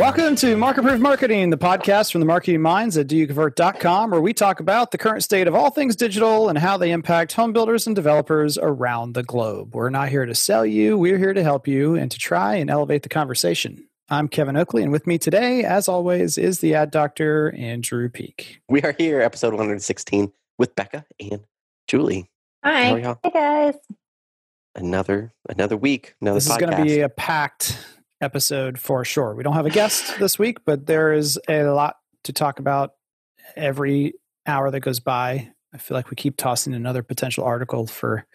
Welcome to Market Proof Marketing, the podcast from the marketing minds at doyouconvert.com, where we talk about the current state of all things digital and how they impact home builders and developers around the globe. We're not here to sell you, we're here to help you and to try and elevate the conversation. I'm Kevin Oakley, and with me today, as always, is the ad doctor, Andrew Peek. We are here, episode 116, with Becca and Julie. Hi. How are Hey guys. Another another week, another This is going to be a packed episode for sure. We don't have a guest this week, but there is a lot to talk about every hour that goes by. I feel like we keep tossing another potential article for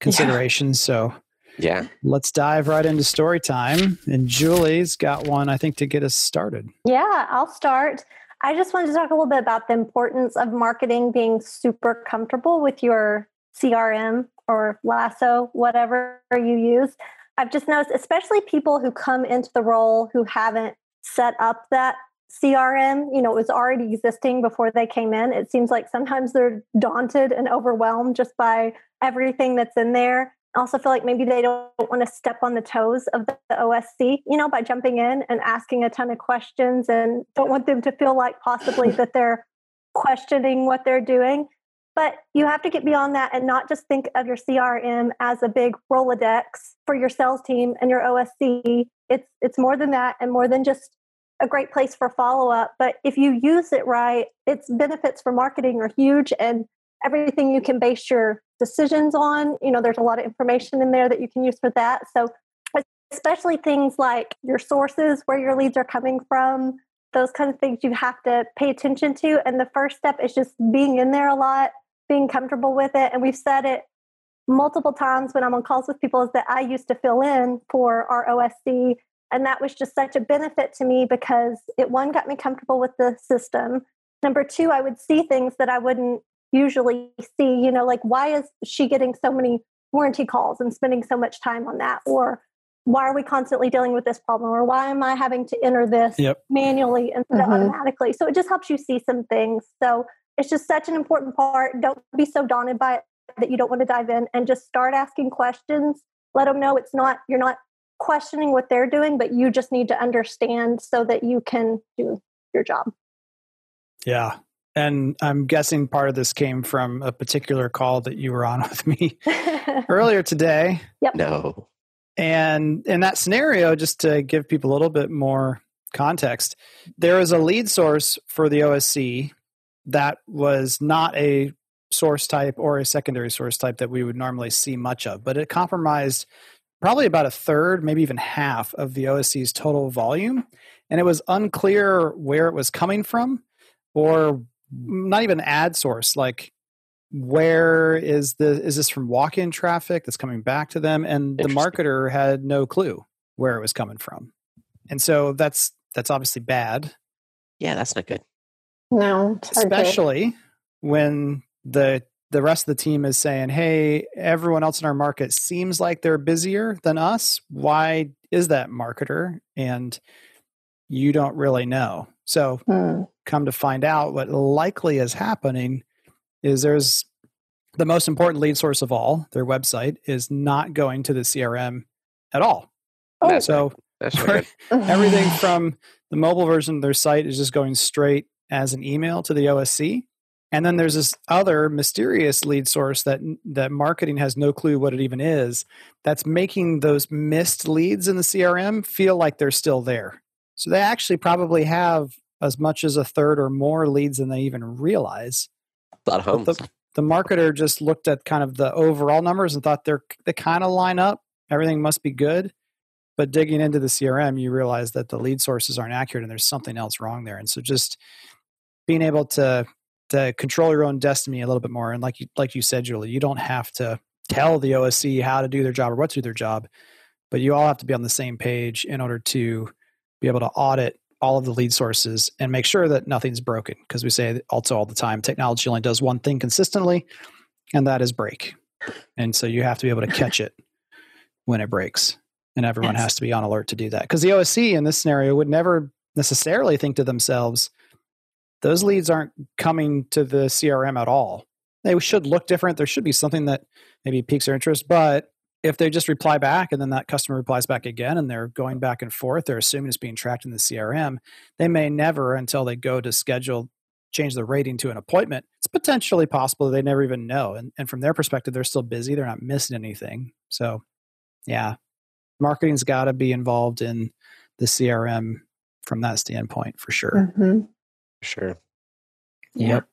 consideration. So yeah, let's dive right into story time. And Julie's got one, I think, to get us started. Yeah, I'll start. I just wanted to talk a little bit about the importance of marketing being super comfortable with your CRM or Lasso, whatever you use. I've just noticed, especially people who come into the role who haven't set up that CRM, you know, it was already existing before they came in. It seems like sometimes they're daunted and overwhelmed just by everything that's in there. I also feel like maybe they don't want to step on the toes of the OSC, you know, by jumping in and asking a ton of questions and don't want them to feel like possibly that they're questioning what they're doing. But you have to get beyond that and not just think of your CRM as a big Rolodex for your sales team and your OSC. It's it's more than that and more than just a great place for follow up. But if you use it right, its benefits for marketing are huge and everything you can base your decisions on. You know, there's a lot of information in there that you can use for that. So especially things like your sources, where your leads are coming from, those kind of things you have to pay attention to. And the first step is just being in there a lot, being comfortable with it. And we've said it multiple times when I'm on calls with people is that I used to fill in for our OSC. And that was just such a benefit to me because it one got me comfortable with the system. Number two, I would see things that I wouldn't usually see, you know, like why is she getting so many warranty calls and spending so much time on that? Or why are we constantly dealing with this problem? Or why am I having to enter this Yep. manually instead Mm-hmm. of automatically? So it just helps you see some things. So it's just such an important part. Don't be so daunted by it that you don't want to dive in and just start asking questions. Let them know it's not, you're not questioning what they're doing, but you just need to understand so that you can do your job. Yeah. And I'm guessing part of this came from a particular call that you were on with me earlier today. Yep. No, And in that scenario, just to give people a little bit more context, there is a lead source for the OSC that was not a source type or a secondary source type that we would normally see much of, but it compromised probably about a third, maybe even half of the OSC's total volume. And it was unclear where it was coming from or not even ad source. Like, where is the is this from walk-in traffic that's coming back to them and the marketer had no clue where it was coming from and so that's that's obviously bad yeah, that's not good. No, it's hard to- especially when the the rest of the team is saying hey everyone else in our market seems like they're busier than us why is that marketer and you don't really know so Hmm. come to find out what likely is happening is there's the most important lead source of all their website is not going to the crm at all Oh. That's so That's good. everything from the mobile version of their site is just going straight as an email to the osc and then there's this other mysterious lead source that that marketing has no clue what it even is that's making those missed leads in the crm feel like they're still there. So they actually probably have as much as a third or more leads than they even realize. A lot of homes. the, the marketer just looked at kind of the overall numbers and thought they're they kind of line up. Everything must be good. But digging into the crm you realize that the lead sources aren't accurate and there's something else wrong there. And so just being able to to control your own destiny a little bit more. And like you like you said julie you don't have to tell the osc how to do their job or what to do their job but you all have to be on the same page in order to be able to audit all of the lead sources and make sure that nothing's broken because we say also all the time technology only does one thing consistently and that is break. And so you have to be able to catch it when it breaks and everyone Yes. has to be on alert to do that. Because the osc in this scenario would never necessarily think to themselves those leads aren't coming to the crm at all they should look different there should be something that maybe piques their interest but if they just reply back and then that customer replies back again and they're going back and forth, they're assuming it's being tracked in the CRM. They may never, until they go to schedule, change the rating to an appointment. It's potentially possible they never even know. And, and from their perspective, they're still busy. They're not missing anything. So, yeah, marketing's got to be involved in the CRM from that standpoint for sure. Mm-hmm. Sure. Yeah. Yep.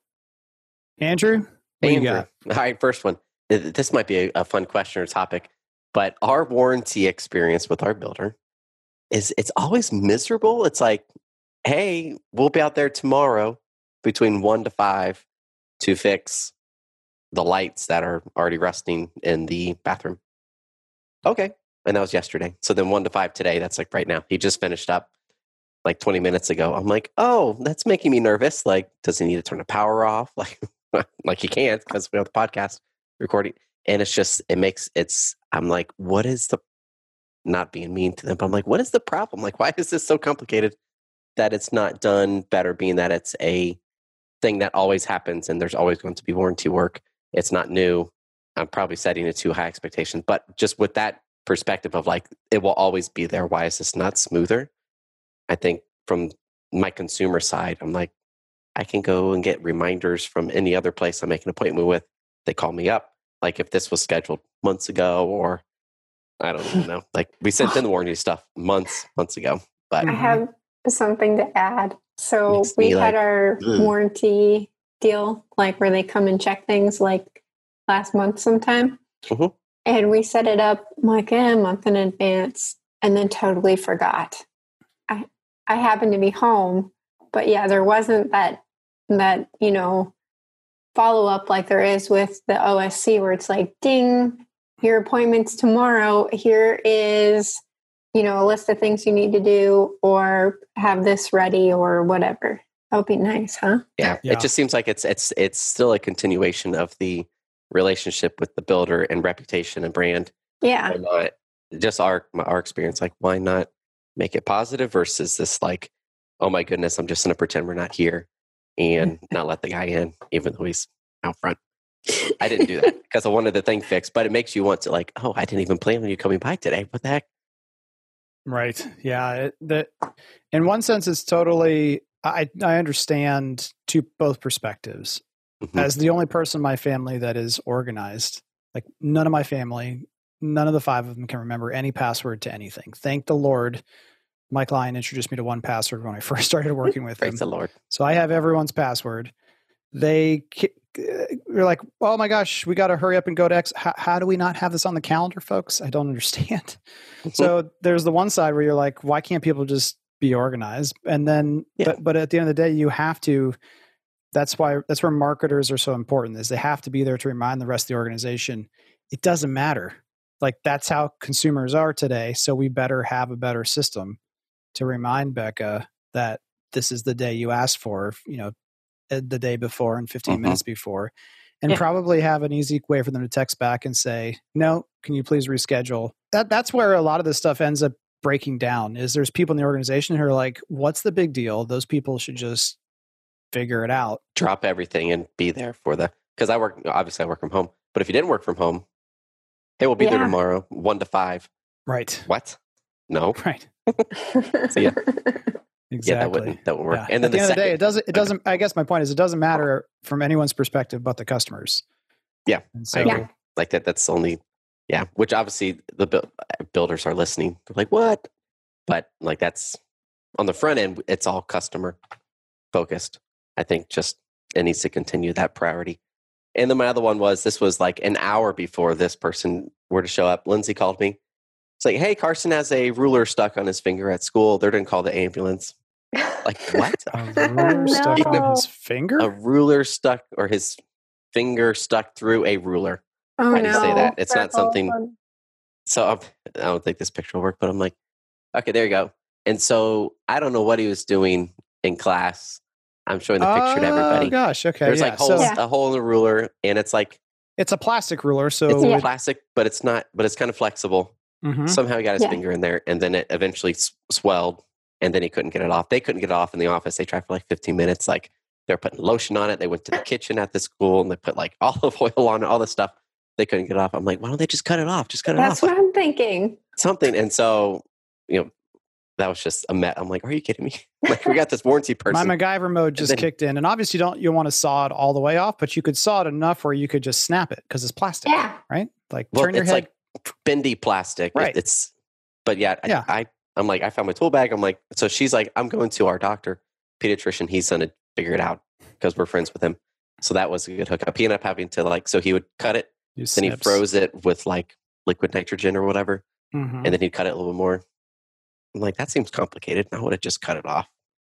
Andrew, what Andrew. you got? All right, first one. This might be a, a fun question or topic, but our warranty experience with our builder is it's always miserable. It's like, hey, we'll be out there tomorrow between one to five to fix the lights that are already rusting in the bathroom. Okay. And that was yesterday. So then one to five today, that's like right now. He just finished up like 20 minutes ago. I'm like, oh, that's making me nervous. Like, does he need to turn the power off? Like, like he can't because we have the podcast recording. And it's just, it makes it's, I'm like, what is the, not being mean to them, but I'm like, what is the problem? Like, why is this so complicated that it's not done better, being that it's a thing that always happens and there's always going to be warranty work. It's not new. I'm probably setting it too high expectations, but just with that perspective of like, it will always be there. Why is this not smoother? I think from my consumer side, I'm like, I can go and get reminders from any other place I make an appointment with. They call me up. Like if this was scheduled months ago, or I don't even know. Like we sent in the warranty stuff months, months ago. But I have something to add. So we had like, our ugh. warranty deal, like where they come and check things like last month sometime. Mhm. And we set it up like eh, a month in advance and then totally forgot. I I happened to be home, but yeah, there wasn't that that, you know, follow up like there is with the OSC where it's like ding, your appointment's tomorrow. Here is you know, a list of things you need to do or have this ready or whatever. That would be nice, huh? yeah, Yeah. it just seems like it's it's it's still a continuation of the relationship with the builder and reputation and brand. Yeah. Why uh, not just our our experience? Like, why not make it positive versus this like, oh my goodness, I'm just going to pretend we're not here and not let the guy in, even though he's out front. I didn't do that because I wanted the thing fixed, but it makes you want to like, oh, I didn't even plan on you coming by today. What the heck? Right. Yeah. It, that in one sense, it's totally. I I understand to both perspectives. Mhm. As the only person in my family that is organized, like none of my family, none of the five of them can remember any password to anything. Thank the Lord. Mike Lyon introduced me to one password when I first started working with him. Praise the Lord. So I have everyone's password. They ki- uh, you're like, oh my gosh, we got to hurry up and go to X. How, how do we not have this on the calendar, folks? I don't understand. Mm-hmm. so there's the one side where you're like, why can't people just be organized? And then, Yeah. but but at the end of the day, you have to. That's why that's where marketers are so important. Is they have to be there to remind the rest of the organization. It doesn't matter. Like that's how consumers are today. So we better have a better system to remind Becca that this is the day you asked for. You know, uh, the day before and 15 Mhm. minutes before and Yeah. probably have an easy way for them to text back and say no can you please reschedule that that's where a lot of this stuff ends up breaking down is there's people in the organization who are like what's the big deal those people should just figure it out Drop everything and be there for the because I work obviously I work from home. But if you didn't work from home, hey, we'll be there tomorrow, one to five. right What? No. right See ya. exactly Yeah, that wouldn't that would work. Yeah. And then at the, the, end of the day it doesn't it doesn't i guess my point is it doesn't matter from anyone's perspective but the customers Yeah, and so agree. like that that's only yeah which obviously the buil- uh, builders are listening they're like what but like that's on the front end it's all customer focused i think just it needs to continue that priority and then my other one was this was like an hour before this person were to show up lindsay called me it's like hey carson has a ruler stuck on his finger at school they're going to call the ambulance like what a ruler stuck on his finger a ruler stuck or his finger stuck through a ruler oh Why do you say that? It's not That's all something- fun. so I'm, I don't think this picture will work, but I'm like, okay, there you go. And so I don't know what he was doing in class. I'm showing the picture to Oh, everybody. gosh okay There's yeah. like holes, so Yeah. a hole in the ruler, and it's like it's a plastic ruler so it's it- plastic, but it's not. But it's kind of flexible. Mhm. Somehow he got his Yeah. finger in there, and then it eventually s- swelled, and then he couldn't get it off. They couldn't get it off in the office. They tried for like 15 minutes. Like they're putting lotion on it. They went to the kitchen at the school and they put like olive oil on it, all this stuff. they couldn't get it off. I'm like, why don't they just cut it off? Just cut it That's off. That's what I'm thinking. Something. And so, you know, that was just a met. I'm like, are you kidding me? like, we got this warranty person. My MacGyver mode just then- kicked in, and obviously, you don't you want to saw it all the way off, but you could saw it enough where you could just snap it because it's plastic, Yeah. right? Like well, turn your head. like bendy plastic. It- Right. It's, but yeah, I- Yeah. I, I'm like, I found my tool bag. I'm like, so she's like, I'm going to our doctor, pediatrician. He's to figure it out because we're friends with him. So that was a good hookup. He ended up having to like, so he would cut it, use then he froze it with like liquid nitrogen or whatever, Mhm. and then he'd cut it a little bit more. I'm like, that seems complicated. I would have just cut it off.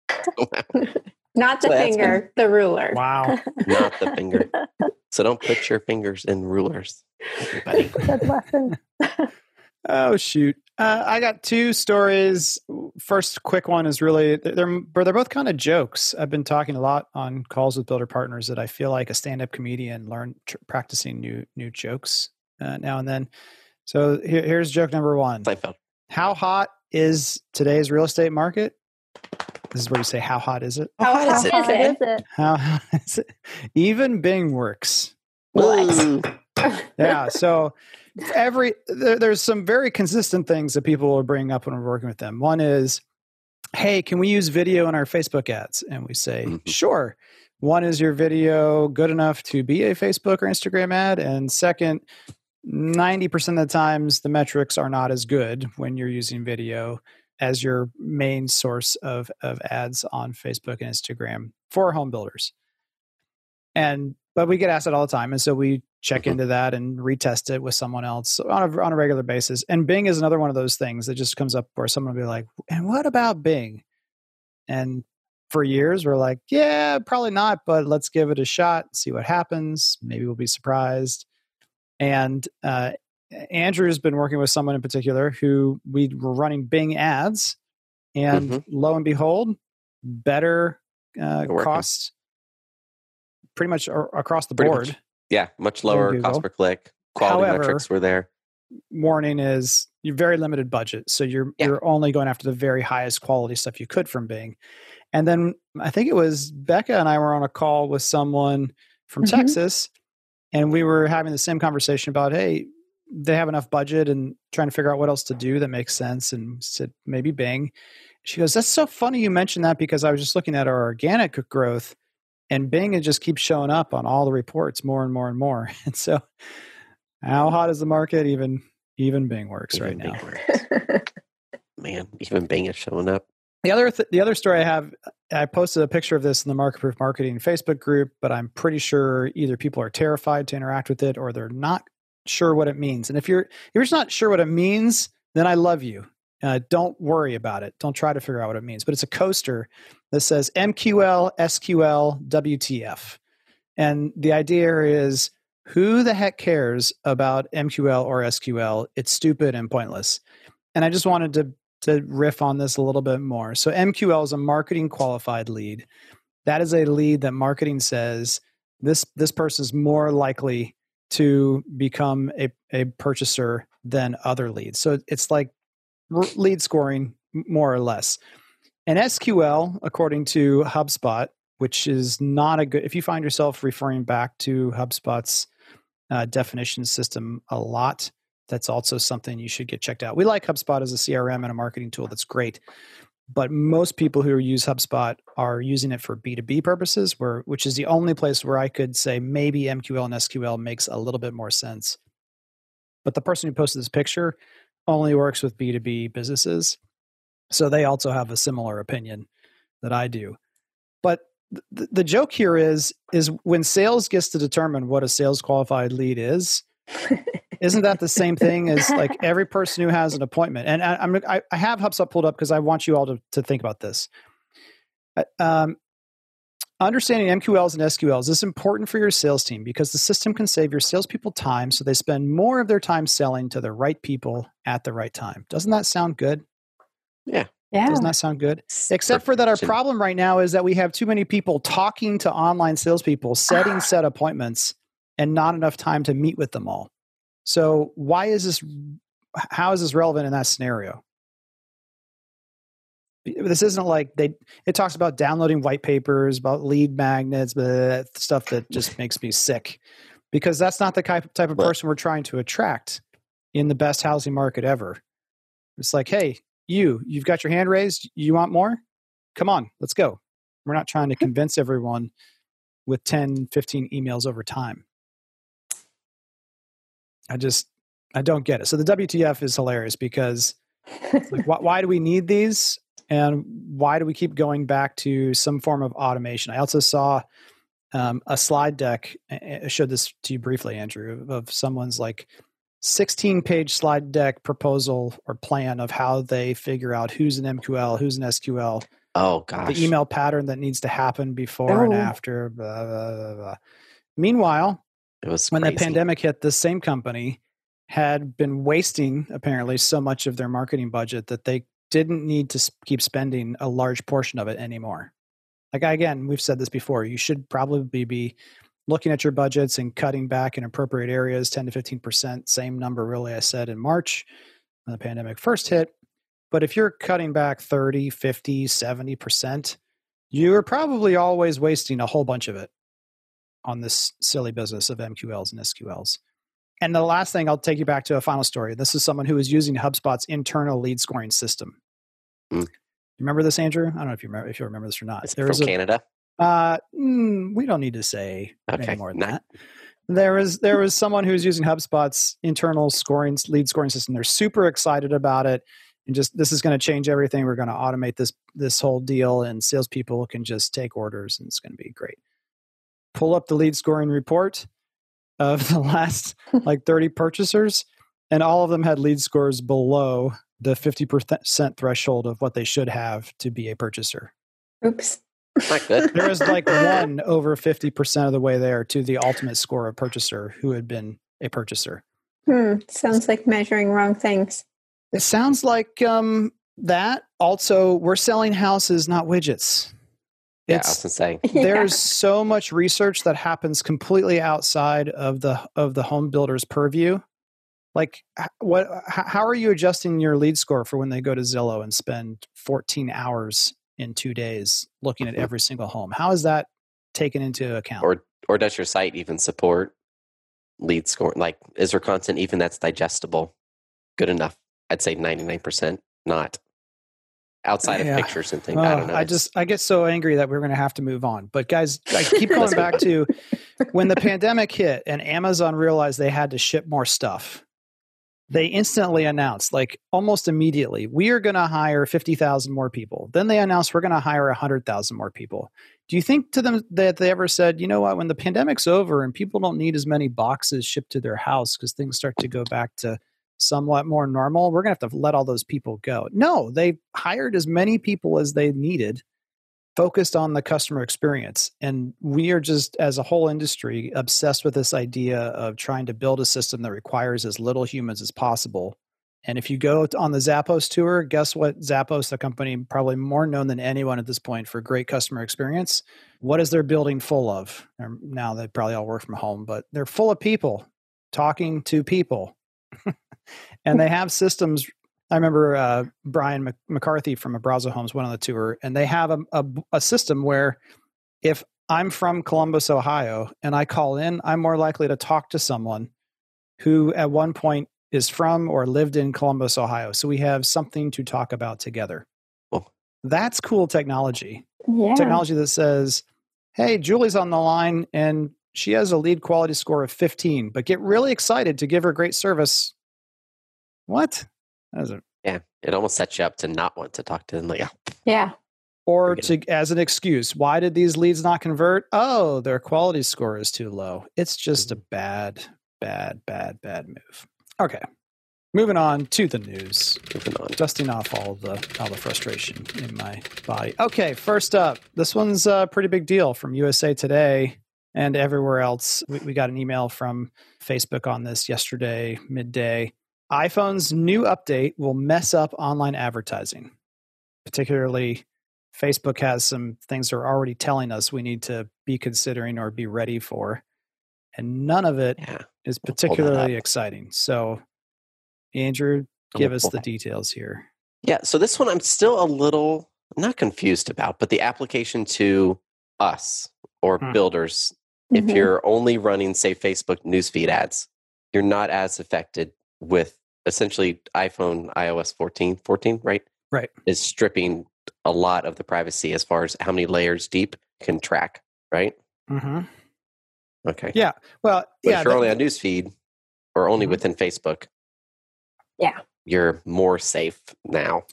Not the So that's finger, the ruler. Wow. Not the finger. So don't put your fingers in rulers. everybody. Good lesson. Oh shoot! Uh, I got two stories. First, quick one is really they're they're both kind of jokes. I've been talking a lot on calls with builder partners that I feel like a stand up comedian learn tr- practicing new new jokes uh, now and then. So here, here's joke number one. Seinfeld. How hot is today's real estate market? This is where you say, "How hot is it?" How hot is hot it? How is it? is it? How hot is it? Even Bing works. What? Yeah so every there, there's some very consistent things that people will bring up when we're working with them one is hey can we use video in our facebook ads and we say Mhm. sure one is your video good enough to be a facebook or instagram ad and second 90% of the times the metrics are not as good when you're using video as your main source of, of ads on facebook and instagram for home builders. And but we get asked it all the time and so we check Mhm. into that and retest it with someone else on a, on a regular basis. And bing is another one of those things that just comes up where someone will be like and what about bing? And for years we're like yeah probably not but let's give it a shot see what happens. Maybe we'll be surprised. And uh, andrew's been working with someone in particular who we were running bing ads and Mhm. lo and behold better uh, costs pretty much across the Pretty board much. Yeah, much lower cost per click. Quality However, metrics were there. warning is you're very limited budget so you're Yeah. you're only going after the very highest quality stuff you could from bing and then i think it was becca and i were on a call with someone from Mhm. texas and we were having the same conversation about hey they have enough budget and trying to figure out what else to do that makes sense and said maybe bing she goes that's so funny you mentioned that because i was just looking at our organic growth and bing it just keeps showing up on all the reports more and more and more and so how hot is the market even even bing works right Even now works. Man, even Bing is showing up. the other th- the other story i have i posted a picture of this in the market proof marketing facebook group but i'm pretty sure either people are terrified to interact with it or they're not sure what it means and if you're if you're just not sure what it means then i love you uh, don't worry about it don't try to figure out what it means but it's a coaster that says mql sql wtf and the idea is who the heck cares about mql or sql it's stupid and pointless and i just wanted to to riff on this a little bit more. So MQL is a marketing qualified lead. That is a lead that marketing says this this person is more likely to become a, a purchaser than other leads. So it's like lead scoring more or less. And SQL, according to HubSpot, which is not a good if you find yourself referring back to HubSpot's uh, definition system a lot, that's also something you should get checked out. We like HubSpot as a CRM and a marketing tool. That's great. But most people who use HubSpot are using it for B2B purposes, where which is the only place where I could say maybe MQL and SQL makes a little bit more sense. But the person who posted this picture only works with B2B businesses. So they also have a similar opinion that I do. But th- the joke here is is when sales gets to determine what a sales qualified lead is, isn't that the same thing as like every person who has an appointment? And I, i'm I, I have hubspot pulled up because i want you all to, to think about this. Uh, um, understanding mqls and sqls is important for your sales team because the system can save your salespeople time so they spend more of their time selling to the right people at the right time. Doesn't that sound good? Yeah. Yeah. doesn't that sound good? Except for that our problem right now is that we have too many people talking to online salespeople setting set appointments and not enough time to meet with them all so why is this how is this relevant in that scenario this isn't like they it talks about downloading white papers about lead magnets but stuff that just makes me sick because that's not the type type of person we're trying to attract in the best housing market ever. It's like, hey, you, you've got your hand raised. You want more? Come on, let's go. We're not trying to convince everyone with 10, 15 emails over time. I just, I don't get it. So the WTF is hilarious because like, why, why do we need these? And why do we keep going back to some form of automation? I also saw um, a slide deck. I I showed this to you briefly, Andrew, of someone's like 16 page slide deck proposal or plan of how they figure out who's an MQL, who's an SQL, Oh gosh. the email pattern that needs to happen before and Oh. after. Blah, blah, blah, blah. Meanwhile, It was when crazy. the pandemic hit, this same company had been wasting apparently so much of their marketing budget that they didn't need to keep spending a large portion of it anymore. Like again, we've said this before. You should probably be looking at your budgets and cutting back in appropriate areas, ten to fifteen percent. Same number, really. I said in March when the pandemic first hit. But if you're cutting back 30, 50, 70 percent, you're probably always wasting a whole bunch of it on this silly business of MQLs and SQLs. And the last thing, I'll take you back to a final story. This is someone who is using HubSpot's internal lead scoring system. Mm. Remember this, Andrew? I don't know if you remember if you remember this or not. Is There from a- Canada? uh, mm, we don't need to say Okay, any more than that. There was there was someone who was using HubSpot's internal scoring lead scoring system. They're super excited about it, and just this is going to change everything. We're going to automate this this whole deal, and salespeople can just take orders, and it's going to be great. Pull up the lead scoring report of the last like thirty purchasers, and all of them had lead scores below the fifty percent threshold of what they should have to be a purchaser. Oops. Not good. There was like one over 50% of the way there to the ultimate score of purchaser who had been a purchaser. Hmm. Sounds like measuring wrong things. It sounds like um, that. Also, we're selling houses, not widgets. Yeah, It's was gonna say. there's so much research that happens completely outside of the of the home builder's purview. Like, what? How are you adjusting your lead score for when they go to Zillow and spend 14 hours in two days looking at Mhm. every single home? How is that taken into account? Or or does your site even support lead score? Like, is there content even that's digestible? Good enough. I'd say ninety nine percent not. Outside Yeah. of pictures and things, I Oh, don't know. I just I get so angry that we're going to have to move on. But guys, I keep going back to when the pandemic hit and Amazon realized they had to ship more stuff. They instantly announced, like almost immediately, we are going to hire fifty thousand more people. Then they announced we're going to hire hundred thousand more people. Do you think to them that they ever said, you know what, when the pandemic's over and people don't need as many boxes shipped to their house because things start to go back to somewhat more normal, we're going to have to let all those people go. No, they hired as many people as they needed, focused on the customer experience. And we are just, as a whole industry, obsessed with this idea of trying to build a system that requires as little humans as possible. And if you go on the Zappos tour, guess what? Zappos, a company probably more known than anyone at this point for great customer experience, what is their building full of? Now they probably all work from home, but they're full of people talking to people. And they have systems. I remember uh, Brian Mc- McCarthy from Abrazo Homes went on the tour, and they have a, a, a system where if I'm from Columbus, Ohio, and I call in, I'm more likely to talk to someone who at one point is from or lived in Columbus, Ohio. So we have something to talk about together. Cool. That's cool technology. Yeah. Technology that says, hey, Julie's on the line and she has a lead quality score of 15, but get really excited to give her great service. What? That is a yeah, it almost sets you up to not want to talk to them. Like, oh, Yeah. or to as an excuse why did these leads not convert oh their quality score is too low it's just a mm-hmm. bad bad bad bad move okay moving on to the news moving on. dusting off all the all the frustration in my body okay first up this one's a pretty big deal from usa today and everywhere else we, we got an email from facebook on this yesterday midday iphone's new update will mess up online advertising particularly Facebook has some things they're already telling us we need to be considering or be ready for. And none of it Yeah. is particularly exciting. So, Andrew, give us the details here. Yeah. So this one I'm still a little not confused about, but the application to us or Hmm. builders if Mhm. you're only running, say, Facebook newsfeed ads, you're not as affected with essentially iPhone iOS 14, 14, right? Right. Is stripping a lot of the privacy as far as how many layers deep can track, right? hmm Okay. Yeah. Well, But yeah. if you're that- only on newsfeed or only Mhm. within Facebook, Yeah. you're more safe now,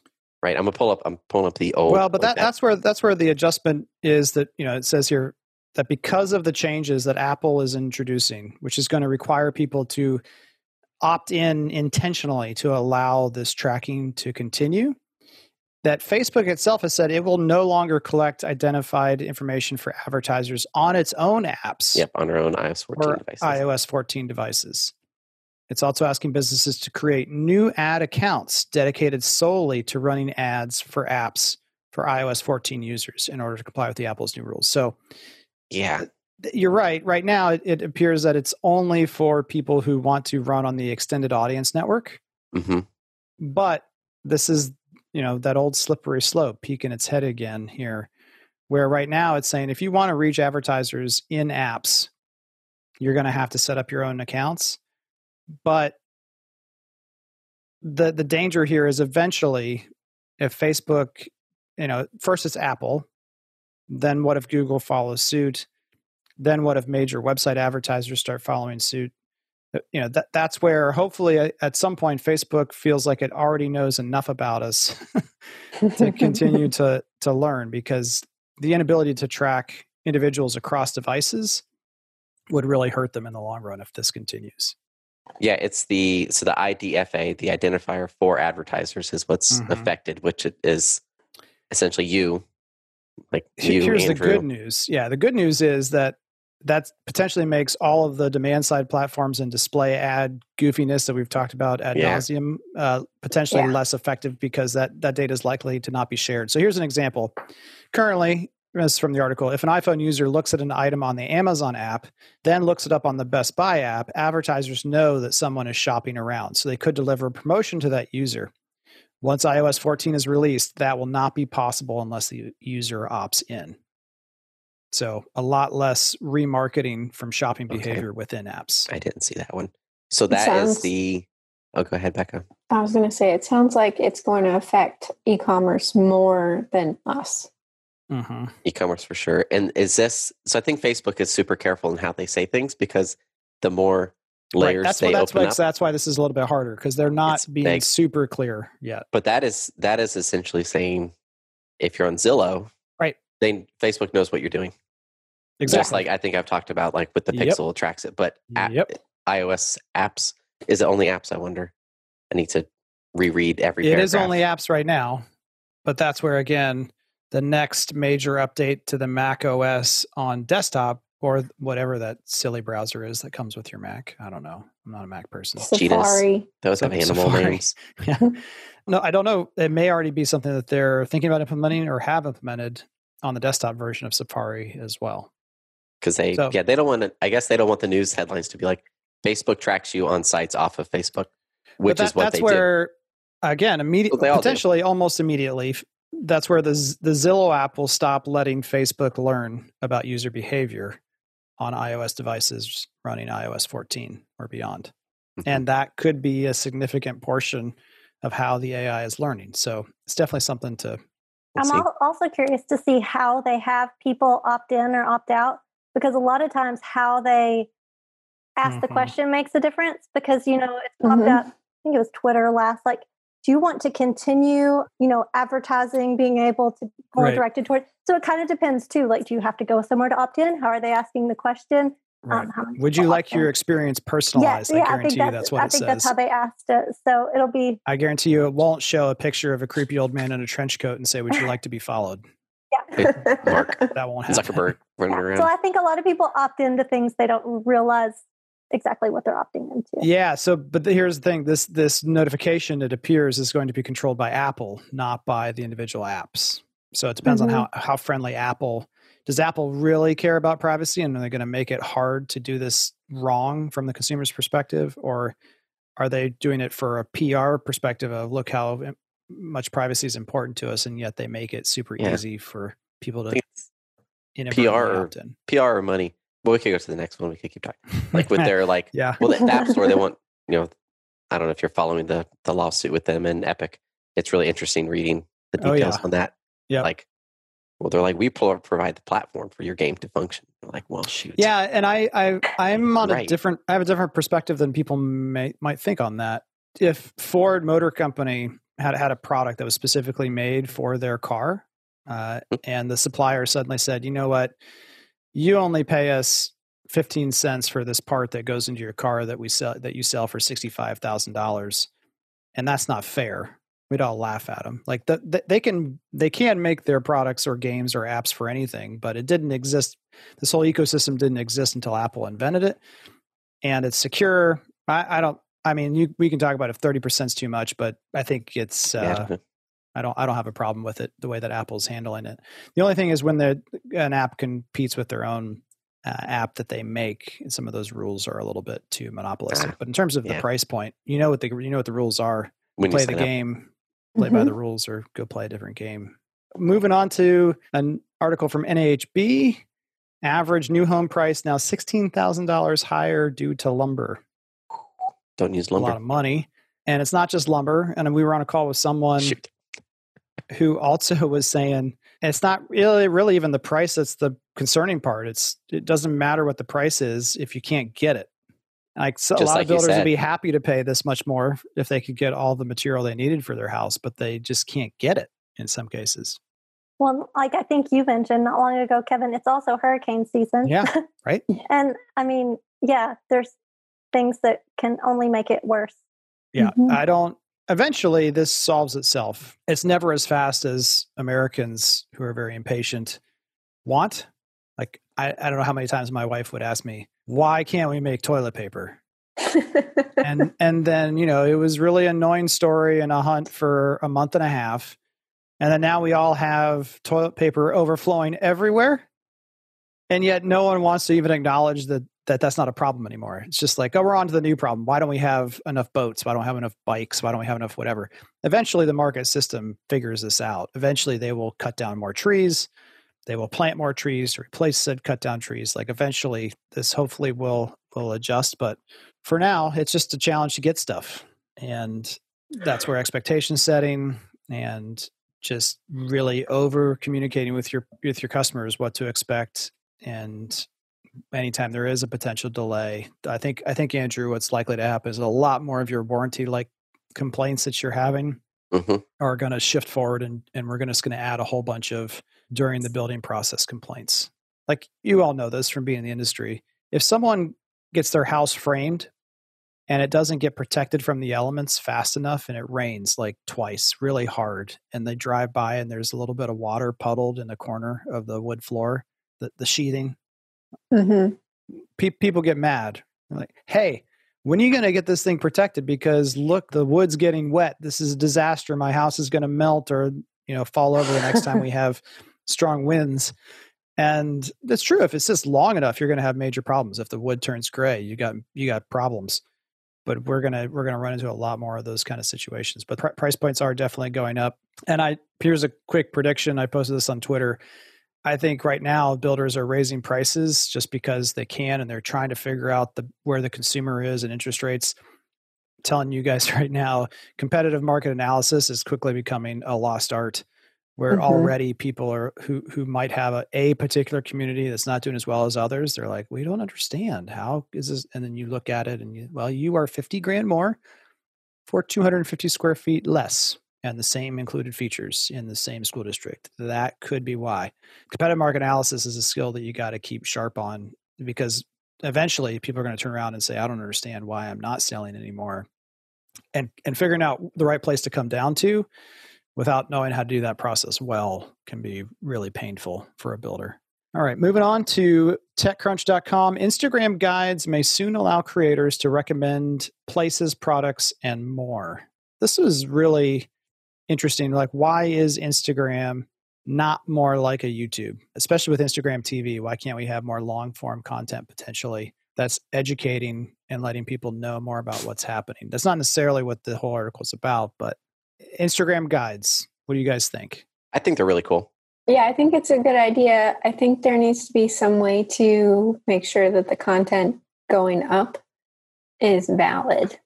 right? I'm gonna pull up. I'm pulling up the old. well, but like that, that's where that's where the adjustment is. That you know, it says here that because of the changes that Apple is introducing, which is going to require people to opt in intentionally to allow this tracking to continue. That Facebook itself has said it will no longer collect identified information for advertisers on its own apps. Yep, on our own iOS 14 or devices. iOS 14 devices. It's also asking businesses to create new ad accounts dedicated solely to running ads for apps for iOS 14 users in order to comply with the Apple's new rules. So yeah, you're right. Right now, it, it appears that it's only for people who want to run on the extended audience network. hmm But this is, you know, that old slippery slope peeking its head again here, where right now it's saying if you want to reach advertisers in apps, you're going to have to set up your own accounts. But the the danger here is eventually, if Facebook, you know, first it's Apple, then what if Google follows suit? Then what if major website advertisers start following suit? Uh, You know, that that's where hopefully uh, at some point Facebook feels like it already knows enough about us to continue to to learn because the inability to track individuals across devices would really hurt them in the long run if this continues. yeah. It's the so the IDFA, the identifier for advertisers, is what's Mhm. affected, which it is essentially you, like Here's Andrew. the good news. Yeah, the good news is that that potentially makes all of the demand side platforms and display ad goofiness that we've talked about ad Yeah. nauseum uh, potentially Yeah. less effective because that that data is likely to not be shared. So here's an example. Currently, as from the article, if an iPhone user looks at an item on the Amazon app, then looks it up on the Best Buy app, advertisers know that someone is shopping around, so they could deliver a promotion to that user. Once iOS 14 is released, that will not be possible unless the user opts in. So a lot less remarketing from shopping Okay. behavior within apps. I didn't see that one. So that is sounds- the. Oh, go ahead, Becca. I was going to say, it sounds like it's going to affect e commerce more than us. hmm E-commerce for sure. And is this? So I think Facebook is super careful in how they say things because the more layers Right. That's why that's why that's why this is a little bit harder because they're not It's being vague. super clear yet. but that is that is essentially saying if you're on Zillow, Right. Then Facebook knows what you're doing. Exactly. Just like I think I've talked about, like with the Yep. Pixel tracks it, but a- Yep. iOS apps is it only apps? I wonder. I need to reread every. It is paragraph. only apps right now, but that's where again the next major update to the Mac OS on desktop or whatever that silly browser is that comes with your Mac. I don't know. I'm not a Mac person. Cheetahs. Safari. Those have animal Safari. names. Yeah. No, I don't know. It may already be something that they're thinking about implementing or have implemented on the desktop version of Safari as well. because they So- yeah they don't want to i guess they don't want the news headlines to be like facebook tracks you on sites off of facebook which but that, is what that's they where again immediately, Well, they all do. potentially almost immediately that's where the the Zillow app will stop letting Facebook learn about user behavior on iOS devices running iOS 14 or beyond. do And that could be a significant portion of how the AI is learning. So it's definitely something to We'll I'm see. also curious to see how they have people opt in or opt out because a lot of times how they ask the Mhm. question makes a difference because you know it's popped Mhm. up I think it was Twitter last like do you want to continue you know advertising being able to more Right. directed toward so it kind of depends too like do you have to go somewhere to opt in how are they asking the question right. Um, Would you like your experience yeah, personalized? I yeah, I guarantee think you that's, that's what I it think says. that's how they asked it. So it'll be I guarantee you it won't show a picture of a creepy old man in a trench coat and say, Would you like to be followed? yeah. Mark. That won't happen. zuckerberg running Yeah. around So I think a lot of people opt into things they don't realize exactly what they're opting into. Yeah. So, but the, here's the thing: this this notification, it appears, is going to be controlled by Apple, not by the individual apps. So it depends Mm-hmm. on how how friendly Apple does. Apple really care about privacy, and are they going to make it hard to do this wrong from the consumer's perspective, or are they doing it for a PR perspective of look how much privacy is important to us, and yet they make it super Yeah. easy for people to it's or- pr or money Well, we could go to the next one. We could keep talking. Like with their like, yeah. well, the, App Store, they want you know, I don't know if you're following the the lawsuit with them and Epic. It's really interesting reading the Oh, details yeah. on that. Yep. Like, well, they're like, we pro- provide the platform for your game to function. Like, well, shoot. Yeah, and I, I I'm on a different I have a different perspective than people may might think on that. If Ford Motor Company had had a product that was specifically made for their car, uh, and the supplier suddenly said, "You know what? You only pay us 15 cents for this part that goes into your car that we sell that you sell for $65,000." And that's not fair. We'd all laugh at them. Like the, the, they can they can make their products or games or apps for anything, but it didn't exist this whole ecosystem didn't exist until Apple invented it, and it's secure. I, I don't. I mean, you, we can talk about if thirty percent is too much, but I think it's. Uh, Yeah. I don't. I don't have a problem with it the way that Apple's handling it. The only thing is when the an app competes with their own uh, app that they make, some of those rules are a little bit too monopolistic. Ah, but in terms of the price point, you know what the you know what the rules are. when you play the game, play by Mhm. the rules, or go play a different game. Moving on to an article from NAHB. Average new home price now sixteen thousand dollars higher due to lumber. Don't use lumber. A lot of money, and it's not just lumber. And we were on a call with someone Shoot. who also was saying it's not really really even the price that's the concerning part. It's it doesn't matter what the price is if you can't get it. Like so a lot like of builders would be happy to pay this much more if they could get all the material they needed for their house, but they just can't get it in some cases. Well, like I think you mentioned not long ago, Kevin, it's also hurricane season. Yeah, right? and I mean, yeah, there's things that can only make it worse. Yeah, Mhm. I don't. Eventually, this solves itself. It's never as fast as Americans who are very impatient want. Like, I, I don't know how many times my wife would ask me, "Why can't we make toilet paper?" and and then you know it was really annoying story and a hunt for a month and a half, and then now we all have toilet paper overflowing everywhere, and yet no one wants to even acknowledge that that that's not a problem anymore. It's just like, oh, we're on to the new problem. Why don't we have enough boats? Why don't we have enough bikes? Why don't we have enough whatever? Eventually, the market system figures this out. Eventually, they will cut down more trees. They will plant more trees to replace said cut down trees. Like eventually, this hopefully will will adjust. But for now, it's just a challenge to get stuff, and that's where expectation setting and just really over communicating with your with your customers what to expect and anytime there is a potential delay i think i think andrew what's likely to happen is a lot more of your warranty like complaints that you're having hmm are going to shift forward and, and we're going to, just going to add a whole bunch of during the building process complaints. Like you all know this from being in the industry. If someone gets their house framed and it doesn't get protected from the elements fast enough and it rains like twice really hard and they drive by and there's a little bit of water puddled in the corner of the wood floor the, the sheathing hmm pe- people get mad. They're like hey when are you going to get this thing protected? Because look the wood's getting wet. This is a disaster. My house is going to melt or you know fall over the next time we have strong winds. And that's true if it's just long enough you're going to have major problems. If the wood turns gray you got you got problems. But we're to we're to run into a lot more of those kind of situations. But pr- price points are definitely going up. And i here's a quick prediction i posted this on twitter. I think right now builders are raising prices just because they can and they're trying to figure out the where the consumer is and interest rates. telling you guys right now, competitive market analysis is quickly becoming a lost art where Mhm. already people are who who might have a, a particular community that's not doing as well as others. They're like, we don't understand. How is this? And then you look at it and you well, you are 50 grand more for 250 square feet less and the same included features in the same school district. That could be why. Competitive market analysis is a skill that you got to keep sharp on because eventually people are going to turn around and say, I don't understand why I'm not selling anymore. And and figuring out the right place to come down to without knowing how to do that process well can be really painful for a builder. All right, moving on to techcrunch.com. Instagram guides may soon allow creators to recommend places, products, and more. This is really interesting. Like, why is Instagram not more like a YouTube, especially with Instagram TV? Why can't we have more long form content potentially that's educating and letting people know more about what's happening? That's not necessarily what the whole article is about, but Instagram guides. What do you guys think? I think they're really cool. Yeah, I think it's a good idea. I think there needs to be some way to make sure that the content going up is valid.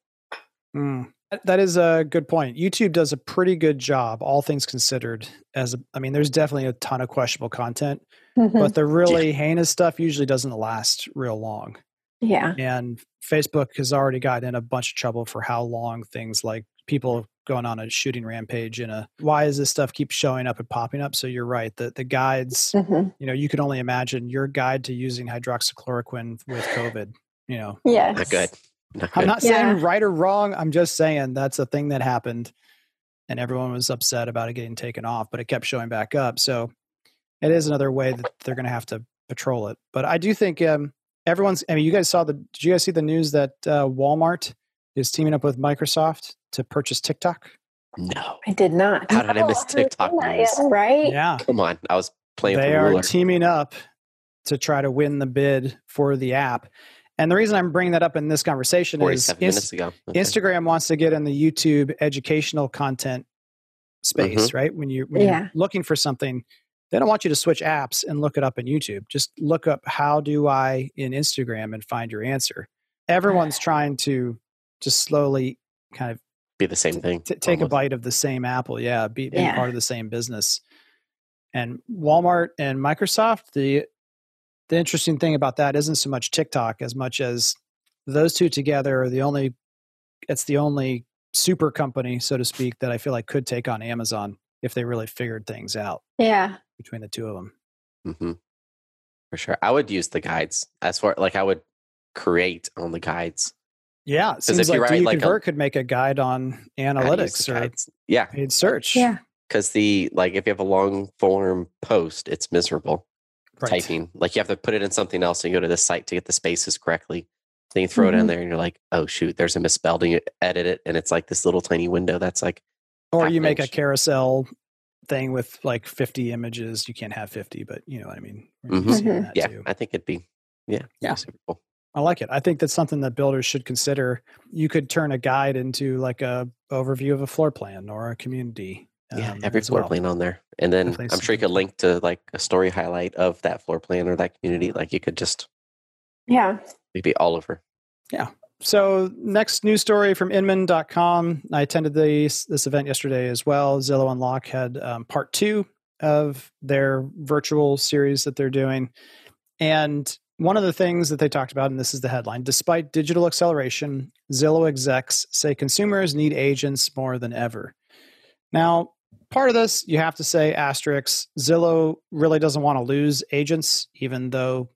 Mm. That is a good point. YouTube does a pretty good job, all things considered. As a, I mean, there's definitely a ton of questionable content, Mhm. but the really heinous stuff usually doesn't last real long. yeah. And Facebook has already gotten in a bunch of trouble for how long things like people going on a shooting rampage in a why is this stuff keep showing up and popping up? So you're right. The the guides, Mhm. you know, you can only imagine your guide to using hydroxychloroquine with COVID. You know, yeah Not good. Not good. I'm not Yeah. saying right or wrong. I'm just saying that's a thing that happened, and everyone was upset about it getting taken off, but it kept showing back up. So it is another way that they're going to have to patrol it. But I do think um, everyone's. I mean, you guys saw the. Did you guys see the news that uh, Walmart is teaming up with Microsoft to purchase TikTok? no. I did not. How did I miss I haven't seen TikTok that news? yet. Right? Yeah, Come on. I was playing they for are ruler. teaming up to try to win the bid for the app. And the reason I'm bringing that up in this conversation is Inst- ago. Okay. Instagram wants to get in the YouTube educational content space, mm-hmm. right? When you when Yeah. you're looking for something, they don't want you to switch apps and look it up in YouTube. Just look up how do I in Instagram and find your answer. Everyone's trying to just slowly kind of Be the same thing. t- take a bite of the same apple. Yeah, be, be Yeah. part of the same business. And Walmart and Microsoft, the the interesting thing about that isn't so much TikTok as much as those two together are the only it's the only super company, so to speak, that I feel like could take on Amazon if they really figured things out Yeah. between the two of them. hmm For sure. I would use the guides as far like I would create on the guides. Yeah, it 'Cause seems if you like write, Do You a- Convert could make a guide on how to use the analytics or guides. Yeah. paid search. Yeah. Because the like if you have a long form post, it's miserable. right. Typing. Like you have to put it in something else and go to the site to get the spaces correctly. Then you throw it in Mhm. there and you're like, oh shoot, there's a misspelling. You edit it and it's like this little tiny window that's like or you an make a carousel thing with like 50 images you can't have 50 but you know what i mean We're Mhm. seeing Mhm. yeah, too. I think it'd be yeah, Yeah. super cool. I like it i think that's something that builders should consider you could turn a guide into like a overview of a floor plan or a community Yeah, um, every floor well. plan on there. And then Definitely I'm sure you could link to like a story highlight of that floor plan or that community. Like you could just Yeah. maybe all over. Yeah. So next news story from inman.com i attended this, this event yesterday as well zillow unlock had um, part two of their virtual series that they're doing and one of the things that they talked about and this is the headline despite digital acceleration zillow execs say consumers need agents more than ever now part of this you have to say asterisk zillow really doesn't want to lose agents even though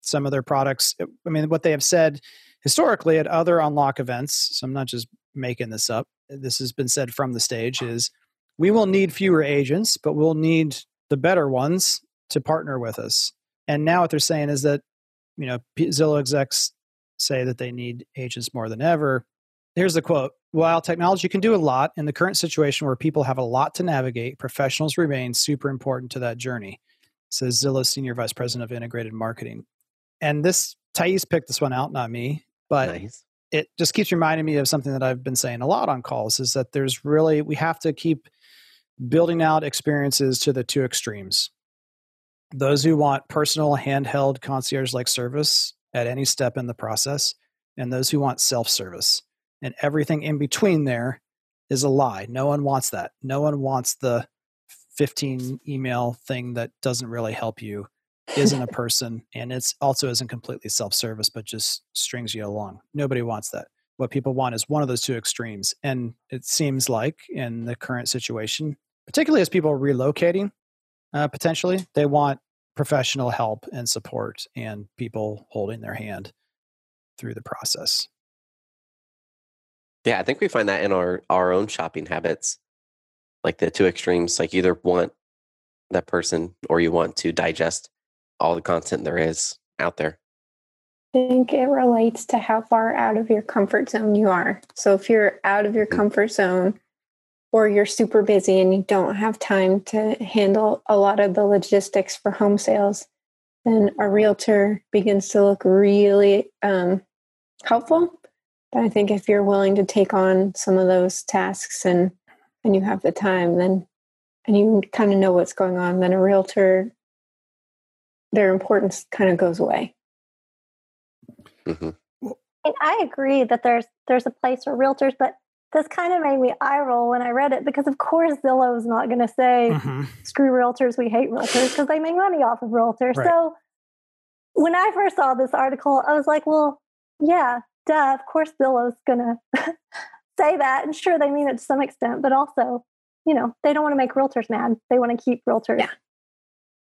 some of their products i mean what they have said historically at other unlock events, so I'm not just making this up. This has been said from the stage is we will need fewer agents, but we'll need the better ones to partner with us. And now what they're saying is that, you know, Zillow execs say that they need agents more than ever. Here's the quote While technology can do a lot, in the current situation where people have a lot to navigate, professionals remain super important to that journey, says Zillow Senior Vice President of Integrated Marketing. And this, Thais picked this one out, not me, but nice. it just keeps reminding me of something that I've been saying a lot on calls is that there's really, we have to keep building out experiences to the two extremes. Those who want personal handheld concierge like service at any step in the process, and those who want self service. And everything in between there is a lie. No one wants that. No one wants the 15 email thing that doesn't really help you isn't a person and it's also isn't completely self-service but just strings you along nobody wants that what people want is one of those two extremes and it seems like in the current situation particularly as people are relocating uh, potentially they want professional help and support and people holding their hand through the process Yeah, I think we find that in our our own shopping habits, like the two extremes. Like either want that person or you want to digest all the content there is out there. I think it relates to how far out of your comfort zone you are. So if you're out of your Mm. comfort zone or you're super busy and you don't have time to handle a lot of the logistics for home sales, then a realtor begins to look really um, helpful. But I think if you're willing to take on some of those tasks and and you have the time, then and you kind of know what's going on, then a realtor, their importance kind of goes away. hmm And I agree that there's there's a place for realtors, but this kind of made me eye roll when I read it because of course Zillow is not going to say Mhm. screw realtors, we hate realtors because they make money off of realtors. Right. So when I first saw this article, I was like, well, yeah, duh, of course Zillow's going to say that. And sure, they mean it to some extent, but also, you know, they don't want to make realtors mad. They want to keep realtors Yeah.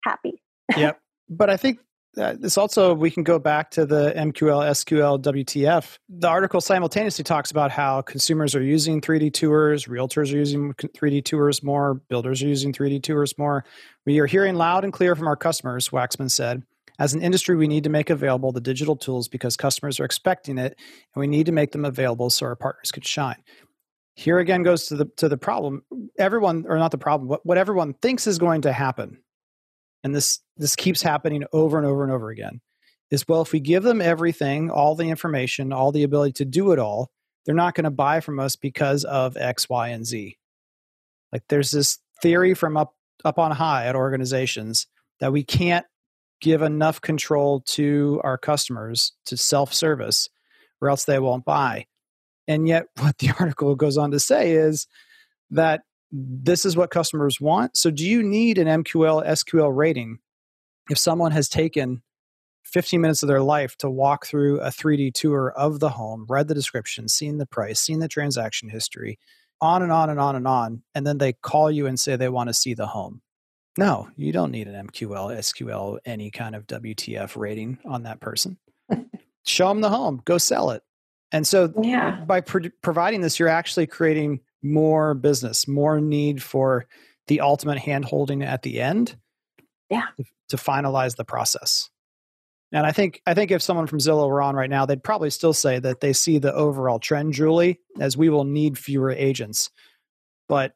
happy. yep. But I think this also we can go back to the MQL, SQL, WTF. The article simultaneously talks about how consumers are using 3D tours, realtors are using 3D tours more, builders are using 3D tours more. We are hearing loud and clear from our customers, Wacksman said. As an industry, we need to make available the digital tools because customers are expecting it, and we need to make them available so our partners could shine. Here again goes to the to the problem. Everyone, or not the problem, what, what everyone thinks is going to happen and this this keeps happening over and over and over again is well if we give them everything all the information all the ability to do it all they're not going to buy from us because of x y and z. Like there's this theory from up up on high at organizations that we can't give enough control to our customers to self-service or else they won't buy. And yet what the article goes on to say is that this is what customers want. So, do you need an MQL SQL rating if someone has taken 15 minutes of their life to walk through a 3D tour of the home, read the description, seen the price, seen the transaction history, on and on and on and on, and then they call you and say they want to see the home? No, you don't need an MQL, SQL, any kind of WTF rating on that person. Show them the home, go sell it. And so, Yeah. by pro- providing this, you're actually creating more business, more need for the ultimate hand holding at the end. Yeah. To, to finalize the process. And I think I think if someone from Zillow were on right now, they'd probably still say that they see the overall trend, Julie, as we will need fewer agents. But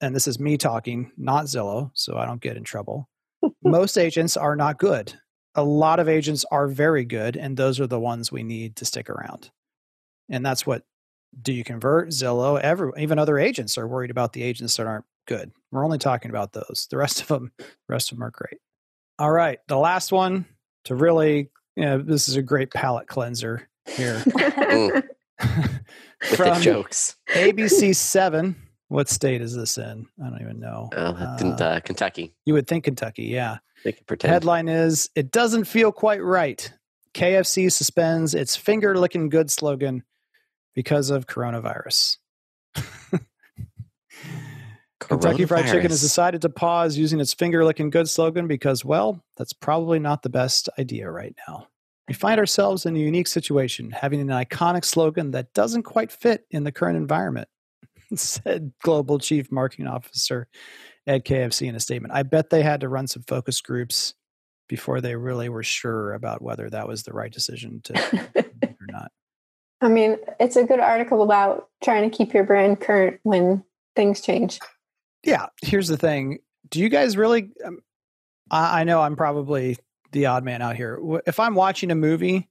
and this is me talking, not Zillow, so I don't get in trouble. Most agents are not good. A lot of agents are very good, and those are the ones we need to stick around. And that's what do you convert Zillow? Every even other agents are worried about the agents that aren't good. We're only talking about those. The rest of them, the rest of them are great. All right, the last one to really, you know, this is a great palate cleanser here with the from jokes. ABC Seven. What state is this in? I don't even know. Uh, didn't, Uh, uh, Kentucky. you would think Kentucky, yeah. They can pretend. Headline is It doesn't feel quite right. KFC suspends its finger licking good slogan because of coronavirus. Kentucky Fried Chicken has decided to pause using its finger licking good slogan because, well, that's probably not the best idea right now. We find ourselves in a unique situation, having an iconic slogan that doesn't quite fit in the current environment, said Global Chief Marketing Officer at KFC in a statement. I bet they had to run some focus groups before they really were sure about whether that was the right decision to make or not. I mean, it's a good article about trying to keep your brand current when things change. Yeah, here's the thing. Do you guys really? Um, I, I know I'm probably the odd man out here. If I'm watching a movie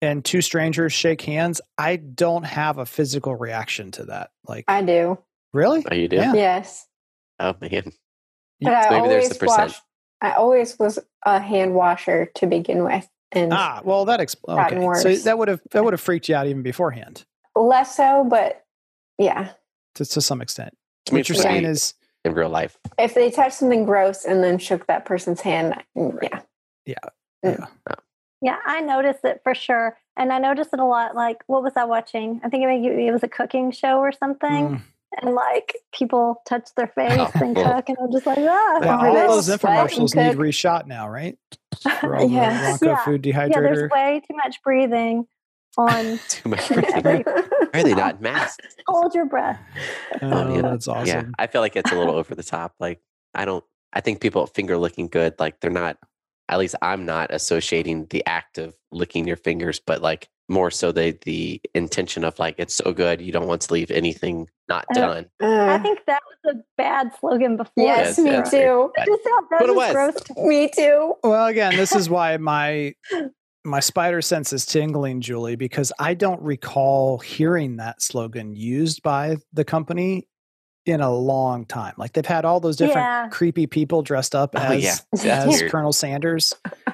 and two strangers shake hands, I don't have a physical reaction to that. Like, I do. really? Oh, you do? Yeah. Yes. Oh, man. But I Maybe there's always the percent. wash. I always was a hand washer to begin with, and Ah, well, that explains. Gotten Okay, so that would have that would have freaked you out even beforehand, less so. But yeah, to to some extent. To me, What you're it's saying is, in real life. if they touched something gross and then shook that person's hand, mm, yeah, Yeah, Yeah, I noticed it for sure. And I noticed it a lot. Like, what was I watching? I think it, it was a cooking show or something. mm, And like people touch their face and Oh. cook. And I'm just like, ah. yeah, all those infomercials need cook. reshot now, right? For all the Ronco Yeah. food Yeah, there's way too much breathing on Too much. breathing. Why are they not masked? Hold your breath. oh, yeah. that's awesome. Yeah, I feel like it's a little over the top. Like, I don't, I think people finger licking good, like, they're not, at least I'm not associating the act of licking your fingers, but like more so the, the intention of like, it's so good, you don't want to leave anything not Uh, done. I Uh, think that was a bad slogan before. yes, Yes, me yes. too. It just that But it was was. gross to me. Me too. Well, again, this is why my my spider sense is tingling, Julie, because I don't recall hearing that slogan used by the company in a long time. Like they've had all those different Yeah. creepy people dressed up Oh, as, yeah. As weird. Colonel Sanders.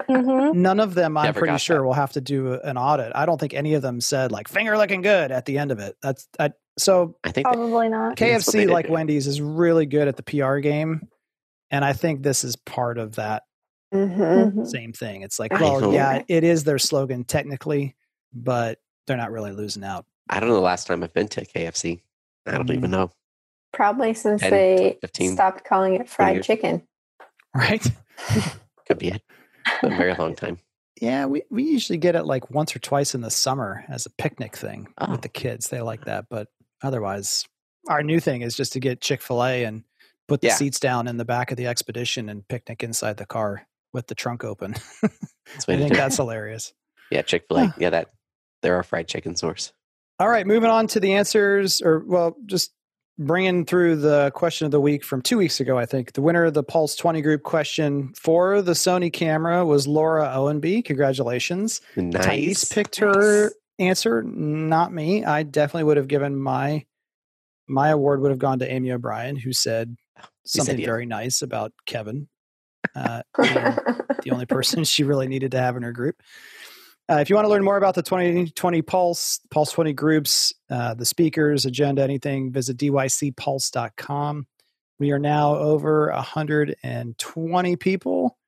Mhm. None of them, I'm Never pretty sure, that. will have to do an audit. I don't think any of them said like finger looking good at the end of it. That's I, so I think that- Probably not. think that's what they KFC, like do. Wendy's, is really good at the PR game, and I think this is part of that Mm-hmm. Mhm. same thing. It's like, I well, yeah, it is their slogan technically, but they're not really losing out, I don't know the last time I've been to KFC. I don't Mm. even know. Probably since 10, they 15, stopped calling it fried chicken. right? Could be it. A very long time. Yeah, we, we usually get it like once or twice in the summer as a picnic thing Oh. with the kids. They like that. But otherwise, our new thing is just to get Chick fil A and put the Yeah. seats down in the back of the expedition and picnic inside the car with the trunk open. I think that's hilarious. Yeah, Chick Fil A. Huh. Yeah, that they're our fried chicken source. All right, moving on to the answers, or well, just bringing through the question of the week from two weeks ago. I think the winner of the Pulse 20 group question for the Sony camera was Laura Owenby. Congratulations. Nice. Thais picked her answer, not me. I definitely would have given my my award would have gone to Amy O'Brien, who said said something very nice about Kevin. Uh, the only person she really needed to have in her group. Uh, if you want to learn more about the 2020 Pulse, Pulse 20 groups, uh, the speakers, agenda, anything, visit dycpulse.com. We are now over 120 people,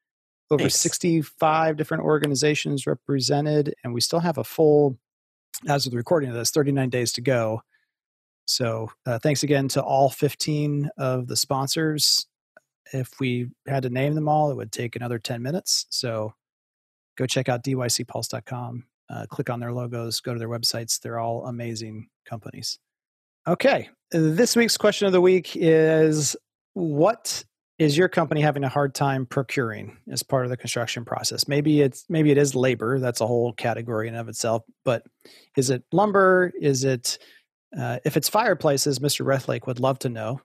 over Nice. 65 different organizations represented, and we still have a full, as of the recording of this, 39 days to go. So uh, thanks again to all 15 of the sponsors. If we had to name them all, it would take another 10 minutes. So go check out dycpulse.com. Uh, click on their logos, go to their websites. They're all amazing companies. Okay. This week's question of the week is What is your company having a hard time procuring as part of the construction process? Maybe it's maybe it is labor. That's a whole category in and of itself. But is it lumber? Is it uh, if it's fireplaces? Mr. Rethlake would love to know.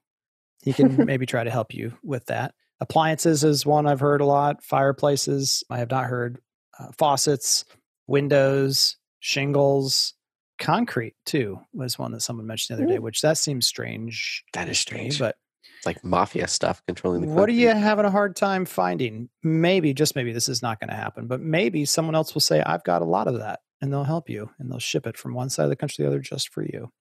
He can maybe try to help you with that. Appliances is one I've heard a lot. Fireplaces, I have not heard. Uh, faucets, windows, shingles, concrete too was one that someone mentioned the other day, which that seems strange. That is to me, strange. But It's like mafia stuff controlling the. what are you having a hard time finding? Maybe, just maybe, this is not going to happen, but maybe someone else will say, I've got a lot of that, and they'll help you and they'll ship it from one side of the country to the other just for you.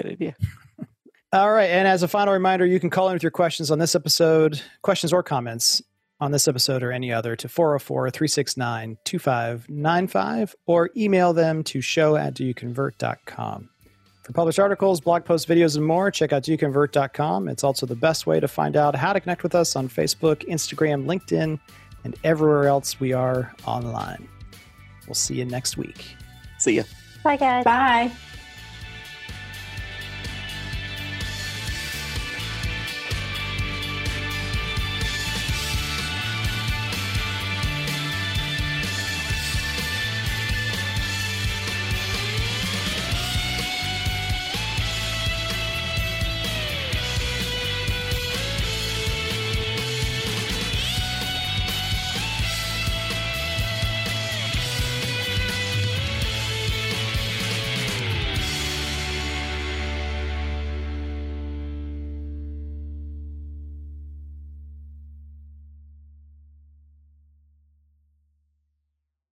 Good idea. All right. And as a final reminder, you can call in with your questions on this episode, questions or comments on this episode or any other to 404 369 2595 or email them to show at doyouconvert.com. For published articles, blog posts, videos, and more, check out doyouconvert.com. It's also the best way to find out how to connect with us on Facebook, Instagram, LinkedIn, and everywhere else we are online. We'll see you next week. See ya. Bye, guys. Bye.